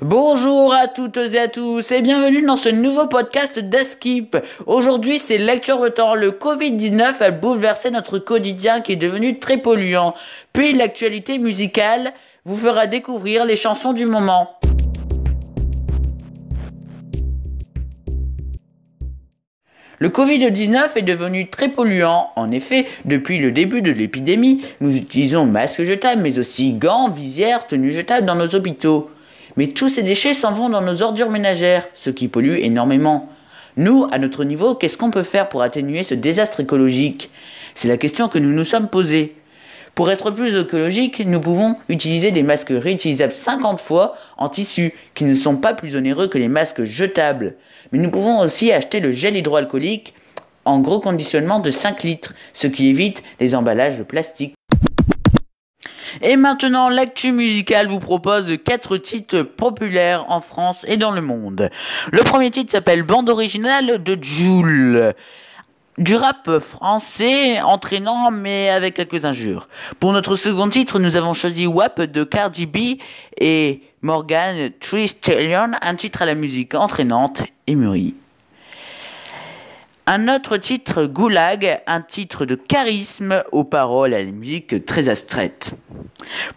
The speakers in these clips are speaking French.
Bonjour à toutes et à tous et bienvenue dans ce nouveau podcast d'Askip. Aujourd'hui c'est lecture de temps. Le Covid-19 a bouleversé notre quotidien qui est devenu très polluant. Puis l'actualité musicale vous fera découvrir les chansons du moment. Le Covid-19 est devenu très polluant. En effet, depuis le début de l'épidémie, nous utilisons masques jetables, mais aussi gants, visières, tenues jetables dans nos hôpitaux. Mais tous ces déchets s'en vont dans nos ordures ménagères, ce qui pollue énormément. Nous, à notre niveau, qu'est-ce qu'on peut faire pour atténuer ce désastre écologique? C'est la question que nous nous sommes posée. Pour être plus écologique, nous pouvons utiliser des masques réutilisables 50 fois en tissu, qui ne sont pas plus onéreux que les masques jetables. Mais nous pouvons aussi acheter le gel hydroalcoolique en gros conditionnement de 5 litres, ce qui évite les emballages de plastique. Et maintenant, l'actu musical vous propose quatre titres populaires en France et dans le monde. Le premier titre s'appelle Bande originale de Joule. Du rap français entraînant mais avec quelques injures. Pour notre second titre, nous avons choisi WAP de Cardi B et Morgan Tristellion, un titre à la musique entraînante et mûrie. Un autre titre, Goulag, un titre de charisme aux paroles à la musique très abstraite.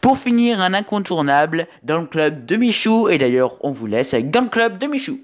Pour finir, un incontournable dans le club de Michou, et d'ailleurs on vous laisse avec dans club de Michou.